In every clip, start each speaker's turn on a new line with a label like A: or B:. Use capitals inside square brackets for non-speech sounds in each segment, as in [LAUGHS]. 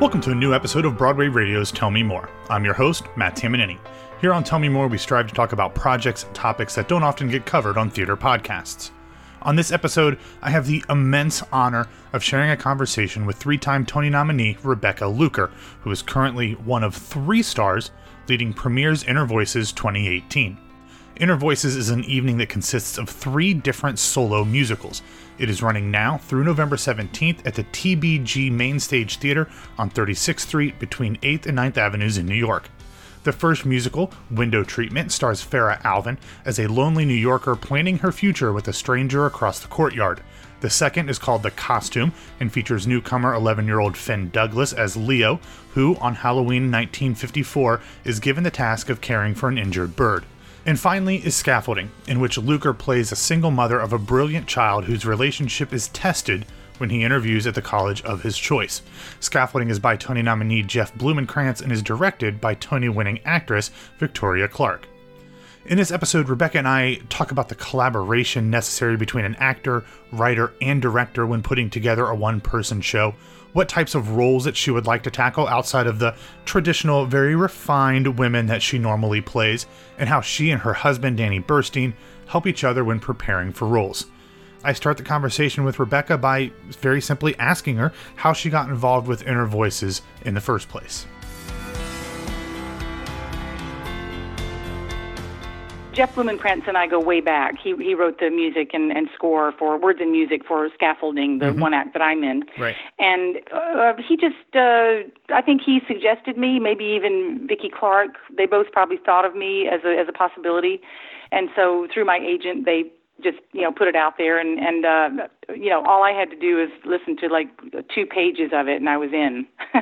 A: Welcome to a new episode of Broadway Radio's Tell Me More. I'm your host, Matt Tamanini. Here on Tell Me More, we strive to talk about projects and topics that don't often get covered on theater podcasts. On this episode, I have the immense honor of sharing a conversation with three time Tony nominee Rebecca Luker, who is currently one of three stars leading Premiere's Inner Voices 2018. Inner Voices is an evening that consists of three different solo musicals. It is running now through November 17th at the TBG Main Stage Theater on 36th Street between 8th and 9th Avenues in New York. The first musical, Window Treatment, stars Farah Alvin as a lonely New Yorker planning her future with a stranger across the courtyard. The second is called The Costume and features newcomer 11 year old Finn Douglas as Leo, who, on Halloween 1954, is given the task of caring for an injured bird. And finally is Scaffolding, in which Luker plays a single mother of a brilliant child whose relationship is tested when he interviews at the college of his choice. Scaffolding is by Tony nominee Jeff Blumenkrantz and is directed by Tony winning actress Victoria Clark. In this episode, Rebecca and I talk about the collaboration necessary between an actor, writer, and director when putting together a one person show, what types of roles that she would like to tackle outside of the traditional, very refined women that she normally plays, and how she and her husband, Danny Burstein, help each other when preparing for roles. I start the conversation with Rebecca by very simply asking her how she got involved with Inner Voices in the first place.
B: Jeff Blumenkrantz and I go way back. He he wrote the music and, and score for words and music for Scaffolding, the mm-hmm. one act that I'm in.
A: Right.
B: And uh, he just, uh, I think he suggested me, maybe even Vicki Clark. They both probably thought of me as a as a possibility, and so through my agent, they just you know put it out there and and uh you know all I had to do is listen to like two pages of it and I was in [LAUGHS]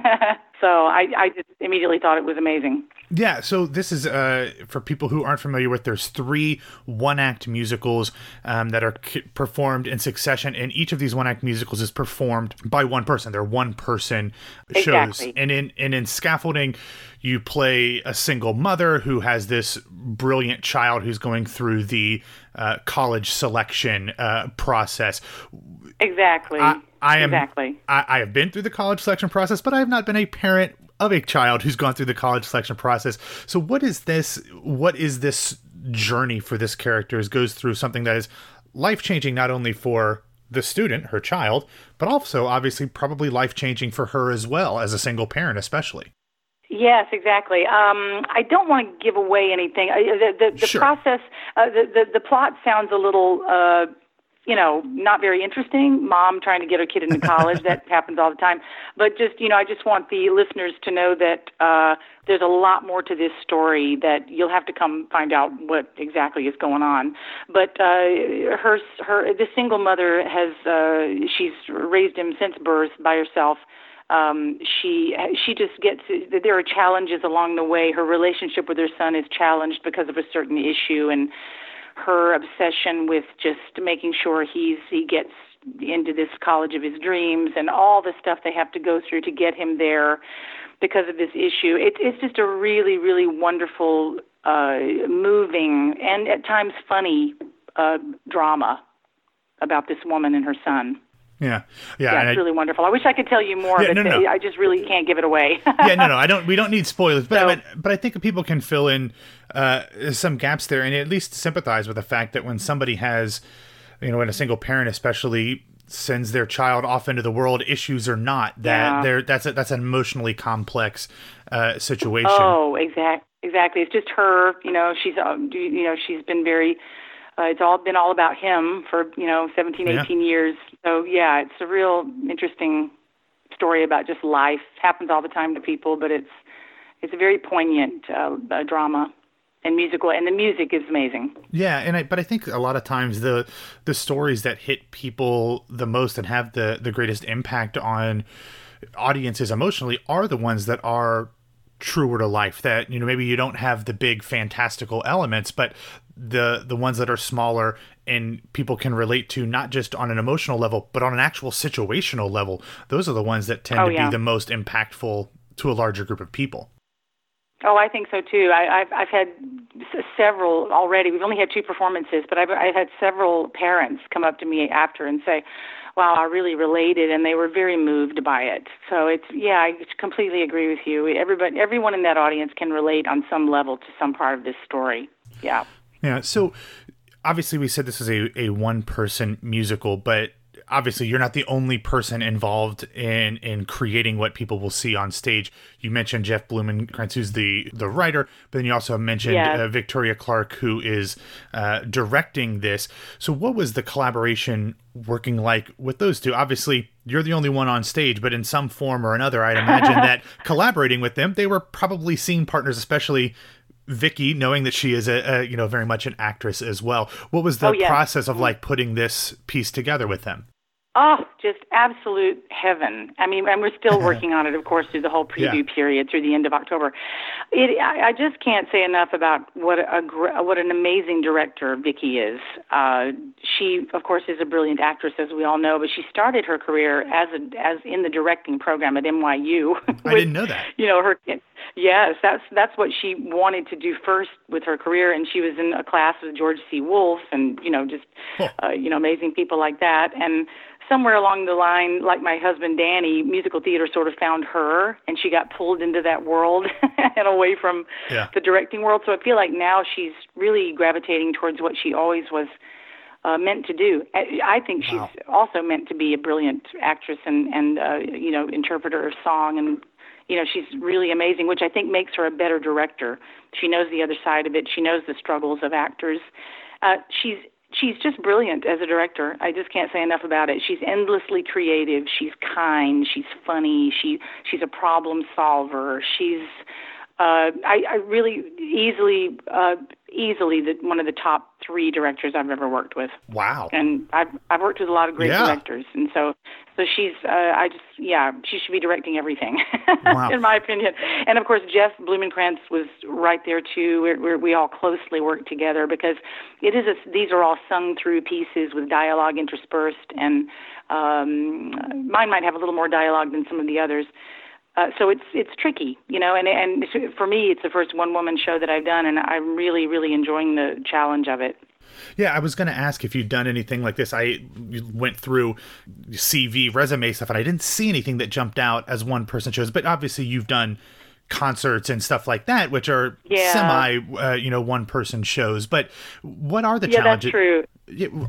B: so I I just immediately thought it was amazing
A: yeah, so this is uh, for people who aren't familiar with. There's three one-act musicals um, that are c- performed in succession, and each of these one-act musicals is performed by one person. They're one-person shows,
B: exactly.
A: and in and in scaffolding, you play a single mother who has this brilliant child who's going through the uh, college selection uh, process.
B: Exactly.
A: I, I am
B: exactly.
A: I, I have been through the college selection process, but I have not been a parent of a child who's gone through the college selection process. So what is this what is this journey for this character is goes through something that is life changing not only for the student, her child, but also obviously probably life changing for her as well as a single parent especially.
B: Yes, exactly. Um, I don't want to give away anything. Uh, the the, the
A: sure.
B: process, uh, the, the the plot sounds a little uh, you know, not very interesting. Mom trying to get her kid into [LAUGHS] college. that happens all the time. But just, you know, I just want the listeners to know that uh, there's a lot more to this story that you'll have to come find out what exactly is going on. But uh, her, her, the single mother has, uh, she's raised him since birth by herself. Um, she she just gets there are challenges along the way. Her relationship with her son is challenged because of a certain issue, and her obsession with just making sure he's he gets into this college of his dreams and all the stuff they have to go through to get him there because of this issue. It's it's just a really really wonderful, uh, moving and at times funny uh, drama about this woman and her son.
A: Yeah,
B: yeah, yeah it's I, really wonderful. I wish I could tell you more,
A: yeah,
B: but
A: no, no.
B: I just really can't give it away.
A: yeah, no, no, [LAUGHS] I don't. We don't need spoilers, but so, but, but I think people can fill in uh, some gaps there, and at least sympathize with the fact that when somebody has, you know, when a single parent especially sends their child off into the world, issues or not, that
B: yeah.
A: there that's a, that's an emotionally complex uh, situation.
B: Oh, exactly, exactly. It's just her. You know, she's um, you know she's been very uh, it's all been all about him for you know 17 18 yeah. years so yeah it's a real interesting story about just life. Happens all the time to people but it's it's a very poignant uh, drama and musical and the music is amazing.
A: Yeah and I, but i think a lot of times the the stories that hit people the most and have the the greatest impact on audiences emotionally are the ones that are truer to life that you know maybe you don't have the big fantastical elements but the the ones that are smaller and people can relate to not just on an emotional level but on an actual situational level those are the ones that tend
B: oh,
A: to
B: yeah.
A: be the most impactful to a larger group of people
B: Oh, I think so too. I, I've I've had several already. We've only had two performances, but I've I've had several parents come up to me after and say, wow, I really related, and they were very moved by it. So it's yeah, I completely agree with you. Everybody, everyone in that audience can relate on some level to some part of this story. Yeah.
A: Yeah. So obviously, we said this is a a one person musical, but obviously you're not the only person involved in in creating what people will see on stage. You mentioned Jeff Blumenkrantz, who's the the writer, but then you also mentioned
B: yes.
A: uh, Victoria Clark, who is uh, directing this. So, what was the collaboration working like with those two? Obviously, you're the only one on stage, but in some form or another, I'd imagine [LAUGHS] that collaborating with them, they were probably scene partners, especially Vicky, knowing that she is a, a, you know very much an actress as well. What was the
B: oh, yes.
A: process of like putting this piece together with them?
B: Oh, just absolute heaven. I mean, and we're still [LAUGHS] working on it, of course, through the whole preview
A: yeah.
B: period through the end of October. It, I, I just can't say enough about what a what an amazing director Vicky is. Uh, she, of course, is a brilliant actress, as we all know, but she started her career as a, as in the directing program at NYU.
A: With, [LAUGHS] I didn't know that.
B: You know, her yes, that's that's what she wanted to do first with her career, and she was in a class with George C. Wolfe, and you know, just
A: huh.
B: uh, you know, amazing people like that, and somewhere along the line, like my husband Danny, musical theater sort of found her, and she got pulled into that world [LAUGHS] and away from
A: yeah.
B: the directing world. So I feel like now she's really gravitating towards what she always was uh, meant to do. I think she's
A: wow.
B: also meant to be a brilliant actress and and uh, you know interpreter of song and you know she's really amazing which i think makes her a better director she knows the other side of it she knows the struggles of actors uh she's she's just brilliant as a director. I just can't say enough about it. She's endlessly creative. She's kind. She's funny. She she's a problem solver. She's uh, I, I really easily uh, easily the, one of the top three directors I've ever worked with.
A: Wow!
B: And I've I've worked with a lot of great
A: yeah.
B: directors, and so so she's uh, I just yeah she should be directing everything, [LAUGHS]
A: wow.
B: in my opinion. And of course Jeff Blumenkrantz was right there too. We're, we're, we all closely work together because it is a, these are all sung through pieces with dialogue interspersed, and um, mine might have a little more dialogue than some of the others. Uh, so it's it's tricky, you know, and and for me, it's the first one woman show that I've done, and I'm really really enjoying the challenge of it.
A: Yeah, I was going to ask if you'd done anything like this. I went through CV resume stuff, and I didn't see anything that jumped out as one person shows. But obviously, you've done concerts and stuff like that, which are
B: yeah.
A: semi, uh, you know, one person shows. But what are the
B: yeah,
A: challenges?
B: that's true.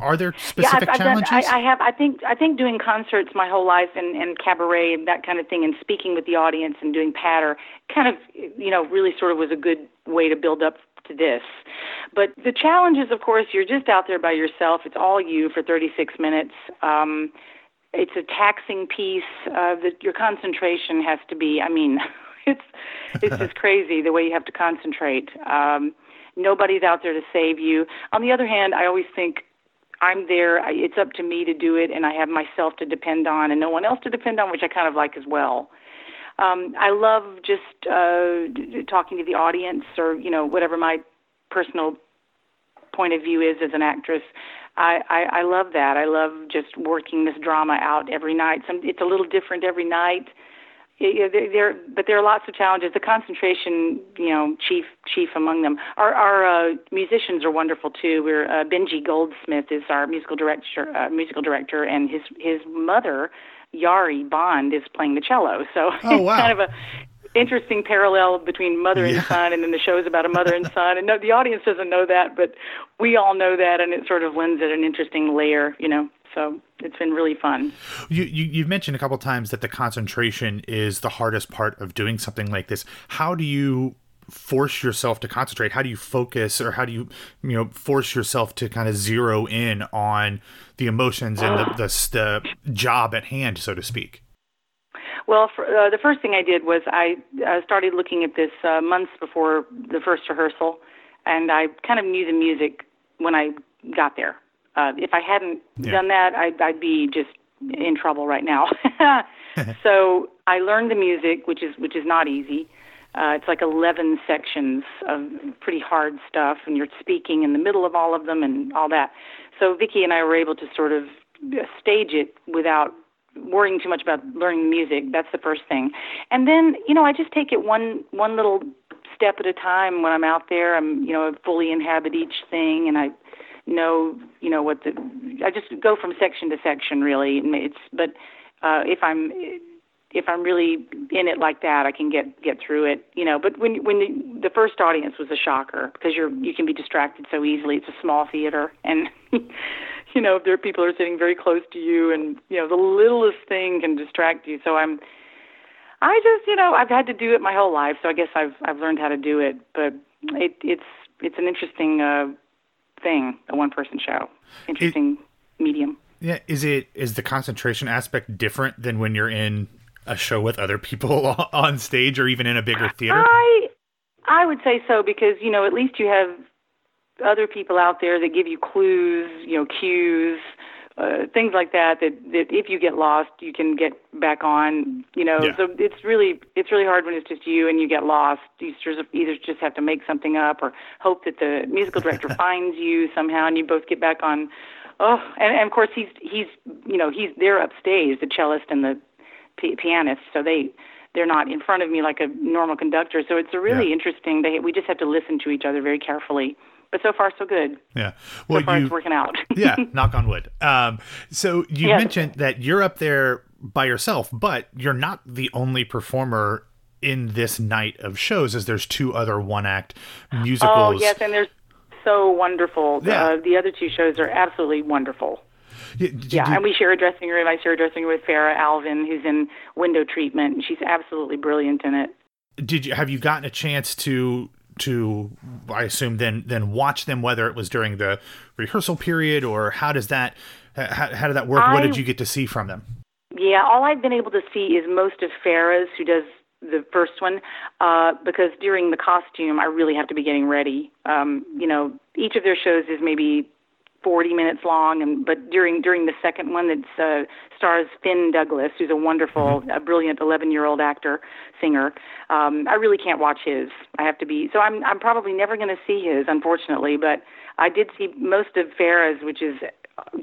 A: Are there specific
B: yeah, I've,
A: challenges?
B: I've done, I, I have. I think. I think doing concerts my whole life and, and cabaret and that kind of thing, and speaking with the audience and doing patter, kind of, you know, really sort of was a good way to build up to this. But the challenge is, of course, you're just out there by yourself. It's all you for 36 minutes. Um, it's a taxing piece. Uh, that your concentration has to be. I mean, [LAUGHS] it's it's just [LAUGHS] crazy the way you have to concentrate. Um, nobody's out there to save you. On the other hand, I always think I'm there. It's up to me to do it, and I have myself to depend on, and no one else to depend on, which I kind of like as well. Um, I love just uh, talking to the audience, or you know, whatever my personal point of view is as an actress. I, I, I love that. I love just working this drama out every night. Some, it's a little different every night yeah, there, there, but there are lots of challenges. The concentration, you know, chief chief among them. Our our uh, musicians are wonderful too. We're uh, Benji Goldsmith is our musical director, uh, musical director, and his his mother, Yari Bond, is playing the cello. So
A: oh, [LAUGHS] wow.
B: it's kind of a interesting parallel between mother
A: yeah.
B: and son, and then the show's about a mother and son. And no, the audience doesn't know that, but we all know that, and it sort of lends it an interesting layer, you know. So it's been really fun.
A: You, you have mentioned a couple times that the concentration is the hardest part of doing something like this. How do you force yourself to concentrate? How do you focus, or how do you you know force yourself to kind of zero in on the emotions and the the, the job at hand, so to speak?
B: Well, for, uh, the first thing I did was I uh, started looking at this uh, months before the first rehearsal, and I kind of knew the music when I got there. Uh, if I hadn't
A: Yeah.
B: done that, I'd, I'd be just in trouble right now. [LAUGHS] [LAUGHS] so I learned the music, which is which is not easy. Uh, it's like 11 sections of pretty hard stuff, and you're speaking in the middle of all of them and all that. So Vicky and I were able to sort of stage it without worrying too much about learning music. That's the first thing. And then, you know, I just take it one one little step at a time when I'm out there. I'm, you know, I fully inhabit each thing and I know, you know what the. I just go from section to section really. It's but uh, if I'm if I'm really in it like that, I can get get through it, you know. But when when the, the first audience was a shocker because you're you can be distracted so easily. It's a small theater, and [LAUGHS] you know there are people are sitting very close to you, and you know the littlest thing can distract you. So I'm, I just you know I've had to do it my whole life, so I guess I've I've learned how to do it. But it it's it's an interesting uh, thing, a one person show, interesting it, medium.
A: Yeah, is it is the concentration aspect different than when you're in a show with other people [LAUGHS] on stage or even in a bigger theater?
B: I I would say so because you know at least you have other people out there that give you clues, you know, cues, uh, things like that, that. That if you get lost, you can get back on. You know, yeah. so it's really it's really hard when it's just you and you get lost. You either just have to make something up or hope that the musical director [LAUGHS] finds you somehow and you both get back on. Oh, and, and of course he's he's you know he's there upstage, the cellist and the p- pianists, so they they're not in front of me like a normal conductor. So it's a really yeah. interesting. They we just have to listen to each other very carefully. But so far, so good.
A: Yeah.
B: Well, so far, you, it's working out. [LAUGHS]
A: yeah. [LAUGHS] Knock on wood. Um, so you yes. mentioned that you're up there by yourself, but you're not the only performer in this night of shows, as there's two other one act musicals. Oh
B: yes, and there's so wonderful. Yeah. Uh, the other two shows are absolutely wonderful. Yeah, yeah and we share a dressing room. I share a dressing room with Farah Alvin, who's in window treatment, and she's absolutely brilliant in it.
A: Did you have you gotten a chance to to I assume then then watch them whether it was during the rehearsal period or how does that how, how did that work? I, what did you get to see from them?
B: Yeah, all I've been able to see is most of Farah's, who does the first one, uh, because during the costume, I really have to be getting ready. Um, you know, each of their shows is maybe 40 minutes long and but during during the second one that uh, stars Finn Douglas who's a wonderful mm-hmm. a brilliant 11 year old actor singer um I really can't watch his I have to be so I'm I'm probably never going to see his unfortunately but I did see most of Farah's which is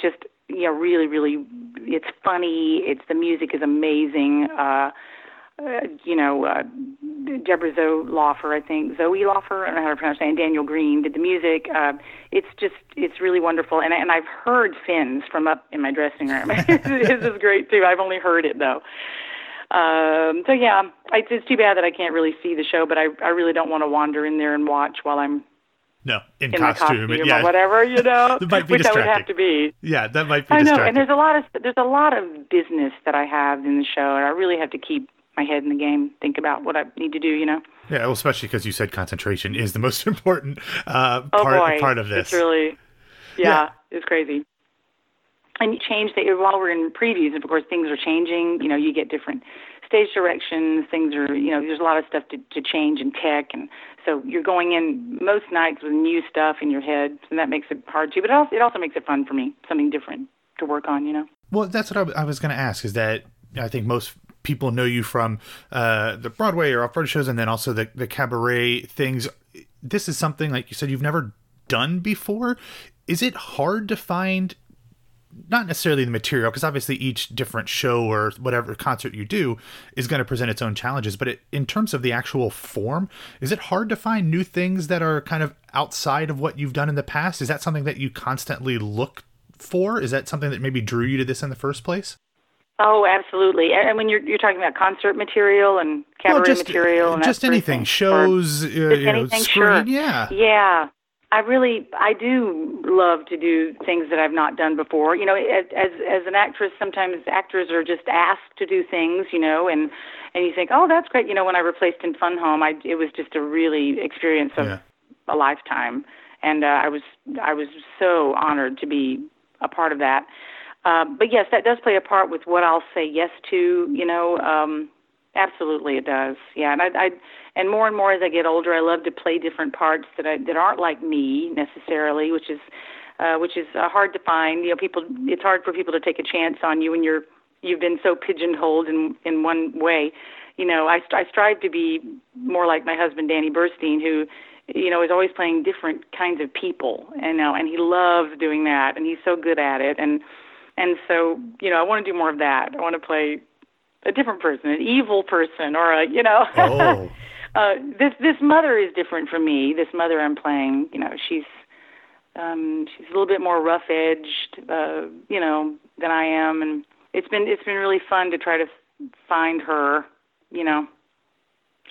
B: just you know really really it's funny it's the music is amazing uh uh, you know, uh, Deborah Zoe Laufer, I think Zoe Laufer, I don't know how to pronounce that, and Daniel Green did the music. Uh, it's just, it's really wonderful, and and I've heard Finn's from up in my dressing room. [LAUGHS] this is great too. I've only heard it though. Um, so yeah, it's, it's too bad that I can't really see the show, but I I really don't want to wander in there and watch while I'm
A: no, in,
B: in
A: costume,
B: costume
A: yeah.
B: or whatever, you [LAUGHS] know, which I would have to be.
A: Yeah, that might be.
B: I
A: know,
B: and there's a lot of there's a lot of business that I have in the show, and I really have to keep my head in the game, think about what I need to do, you know.
A: Yeah, well, especially because you said concentration is the [LAUGHS] most important uh,
B: oh
A: part
B: boy,
A: part of this.
B: It's really, yeah, yeah. it's crazy. And you change the while we're in previews, of course, things are changing. You know, you get different stage directions. Things are, you know, there's a lot of stuff to, to change in tech, and so you're going in most nights with new stuff in your head, and that makes it hard too. But it also, it also makes it fun for me, something different to work on. You know.
A: Well, that's what I, I was going to ask. Is that I think most people know you from uh, the Broadway or off-Broadway shows, and then also the the cabaret things. This is something like you said you've never done before. Is it hard to find? Not necessarily the material, because obviously each different show or whatever concert you do is going to present its own challenges. But it, in terms of the actual form, is it hard to find new things that are kind of outside of what you've done in the past? Is that something that you constantly look for? Is that something that maybe drew you to this in the first place?
B: Oh, absolutely. And when you're you're talking about concert material and cabaret well,
A: just,
B: material, and
A: just anything, shows,
B: uh, just anything,
A: know,
B: sure.
A: yeah,
B: yeah. I really, I do love to do things that I've not done before. You know, as as an actress, sometimes actors are just asked to do things. You know, and and you think, oh, that's great. You know, when I replaced in Fun Home, I it was just a really experience of yeah. a lifetime, and uh, I was I was so honored to be a part of that. Um, but yes, that does play a part with what I'll say yes to. You know, um, absolutely it does. Yeah, and I, I and more and more as I get older, I love to play different parts that I, that aren't like me necessarily, which is uh, which is uh, hard to find. You know, people it's hard for people to take a chance on you when you're you've been so pigeonholed in in one way. You know, I, I strive to be more like my husband Danny Burstein, who you know is always playing different kinds of people. And know, and he loves doing that, and he's so good at it. And and so, you know, I want to do more of that. I want to play a different person, an evil person, or a, you know.
A: Oh. [LAUGHS]
B: uh, this this mother is different from me. This mother I'm playing, you know, she's Um, she's a little bit more rough edged, uh, you know, than I am, and it's been it's been really fun to try to find her, you know,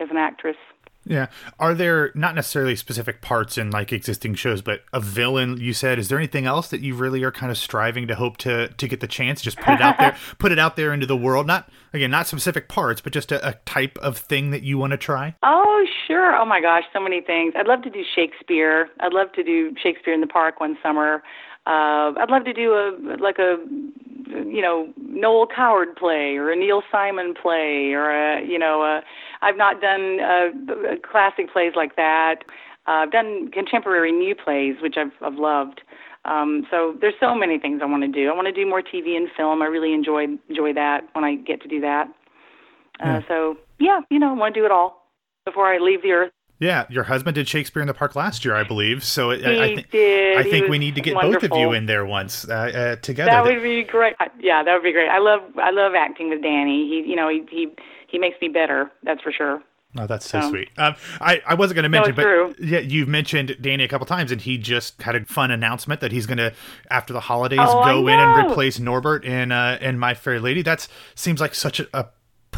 B: as an actress.
A: Yeah. Are there not necessarily specific parts in like existing shows, but a villain you said, is there anything else that you really are kind of striving to hope to to get the chance? Just put it out there [LAUGHS] put it out there into the world. Not again, not specific parts, but just a, a type of thing that you want to try?
B: Oh sure. Oh my gosh, so many things. I'd love to do Shakespeare. I'd love to do Shakespeare in the Park one summer. Uh, I'd love to do a like a you know Noel Coward play or a Neil Simon play or a you know a, I've not done uh, classic plays like that. Uh, I've done contemporary new plays, which I've I've loved. Um, so there's so many things I want to do. I want to do more TV and film. I really enjoy enjoy that when I get to do that. Uh, yeah. So yeah, you know, I want to do it all before I leave the earth.
A: Yeah, your husband did Shakespeare in the Park last year, I believe. So
B: he I, I, th- did.
A: I think we need to get
B: wonderful.
A: both of you in there once uh, uh, together.
B: That would be great. Yeah, that would be great. I love I love acting with Danny. He, you know, he he he makes me better. That's for sure.
A: Oh, that's so, so sweet. Um, I, I wasn't going to mention,
B: no, but
A: true. yeah, you've mentioned Danny a couple times, and he just had a fun announcement that he's going to, after the holidays,
B: oh,
A: go in and replace Norbert in uh, in My Fair Lady. That seems like such a, a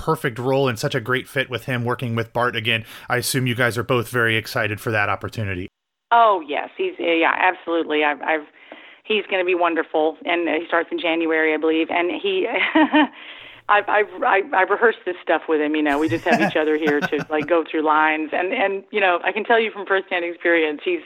A: perfect role and such a great fit with him working with Bart again. I assume you guys are both very excited for that opportunity.
B: Oh yes, he's yeah, absolutely. I've, I've he's going to be wonderful, and he starts in January, I believe, and he. [LAUGHS] I've I've I've, I've rehearsed this stuff with him. You know, we just have each [LAUGHS] other here to like go through lines, and and you know, I can tell you from firsthand experience, he's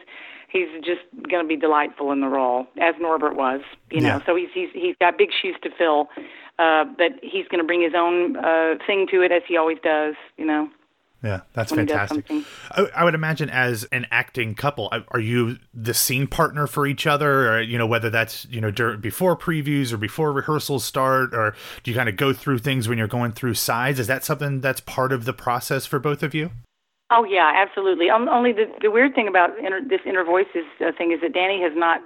B: he's just going to be delightful in the role as Norbert was. You know,
A: yeah.
B: so he's he's he's got big shoes to fill, uh, but he's going to bring his own uh, thing to it as he always does. You know.
A: Yeah, that's fantastic. I, I, would imagine as an acting couple, are you the scene partner for each other, or you know whether that's you know during, before previews or before rehearsals start, or do you kind of go through things when you're going through sides? Is that something that's part of the process for both of you?
B: Oh yeah, absolutely. Um, only the the weird thing about inner, this inner voices uh, thing is that Danny has not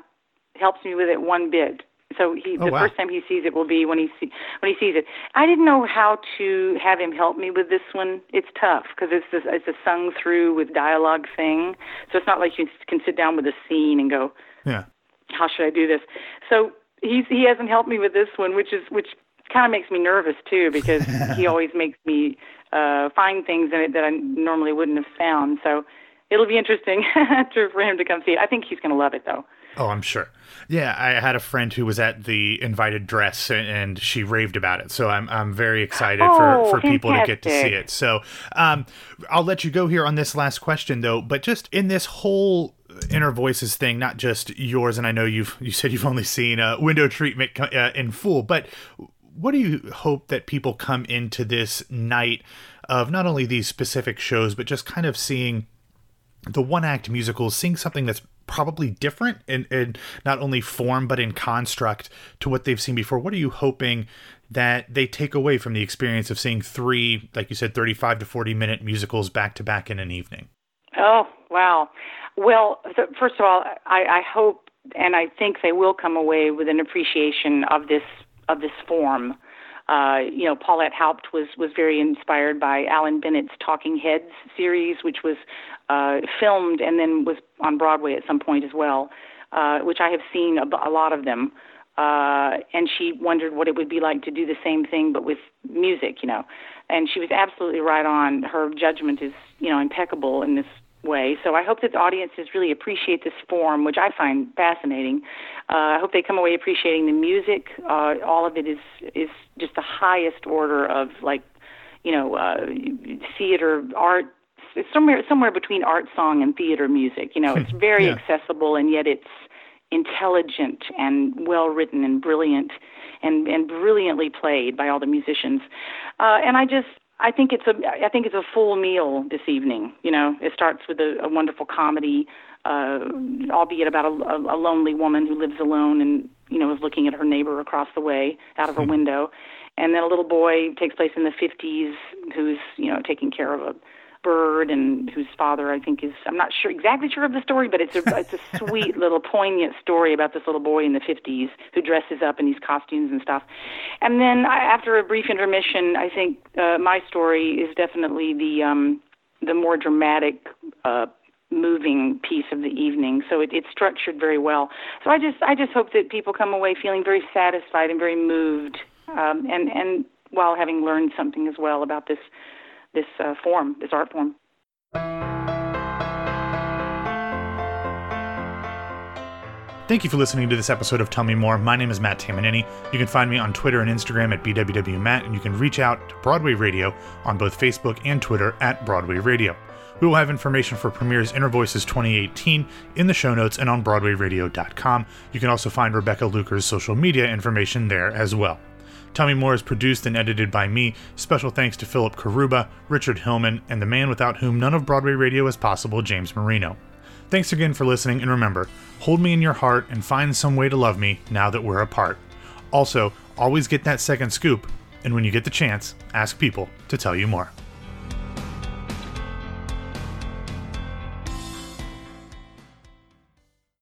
B: helped me with it one bit. So he
A: oh,
B: the
A: wow.
B: first time he sees it will be when he see, when he sees it. I didn't know how to have him help me with this one. It's tough because it's this, it's a sung through with dialogue thing. So it's not like you can sit down with a scene and go,
A: yeah,
B: how should I do this? So he's he hasn't helped me with this one, which is which kind of makes me nervous too because he [LAUGHS] always makes me uh find things in it that I normally wouldn't have found. So it'll be interesting [LAUGHS] to, for him to come see it. I think he's going to love it though.
A: Oh, I'm sure. Yeah, I had a friend who was at the invited dress and she raved about it. So I'm I'm very excited
B: oh,
A: for, for people to get to see it. So um, I'll let you go here on this last question though. But just in this whole inner voices thing, not just yours, and I know you've you said you've only seen uh, window treatment uh, in full, but what do you hope that people come into this night of not only these specific shows, but just kind of seeing the one act musicals, seeing something that's probably different in, in not only form but in construct to what they've seen before. What are you hoping that they take away from the experience of seeing three, like you said, 35 to 40 minute musicals back to back in an evening?
B: Oh wow! Well, th- first of all, I, I hope and I think they will come away with an appreciation of this of this form. Uh, you know, Paulette Haupt was was very inspired by Alan Bennett's Talking Heads series, which was uh, filmed and then was on Broadway at some point as well, uh, which I have seen a, a lot of them. Uh, and she wondered what it would be like to do the same thing but with music, you know. And she was absolutely right on. Her judgment is, you know, impeccable in this way. So I hope that the audiences really appreciate this form, which I find fascinating. Uh, I hope they come away appreciating the music. Uh, all of it is is just the highest order of like, you know, uh, theater art. It's somewhere somewhere between art song and theater music. You know, it's very
A: Yeah.
B: accessible and yet it's intelligent and well written and brilliant and and brilliantly played by all the musicians. Uh, and I just I think it's a I think it's a full meal this evening. You know, it starts with a, a wonderful comedy, uh, albeit about a, a, a lonely woman who lives alone and you know is looking at her neighbor across the way out of her window, and then a little boy takes place in the 50s who's you know taking care of a bird and whose father I think is I'm not sure exactly sure of the story, but it's a [LAUGHS] it's a sweet little poignant story about this little boy in the 50s who dresses up in these costumes and stuff. And then I, after a brief intermission, I think uh, my story is definitely the um, the more dramatic uh, moving piece of the evening. So it, it's structured very well. So I just I just hope that people come away feeling very satisfied and very moved, um, and and while having learned something as well about this this uh, form, this art form.
A: Thank you for listening to this episode of Tell Me More. My name is Matt Tamanini. You can find me on Twitter and Instagram at BWWMatt, and you can reach out to Broadway Radio on both Facebook and Twitter at Broadway Radio. We will have information for Premiere's Inner Voices 2018 in the show notes and on BroadwayRadio.com. You can also find Rebecca Luker's social media information there as well. Tell Moore is produced and edited by me. Special thanks to Philip Karuba, Richard Hillman, and the man without whom none of Broadway Radio is possible, James Marino. Thanks again for listening, and remember, hold me in your heart and find some way to love me now that we're apart. Also, always get that second scoop, and when you get the chance, ask people to tell you more.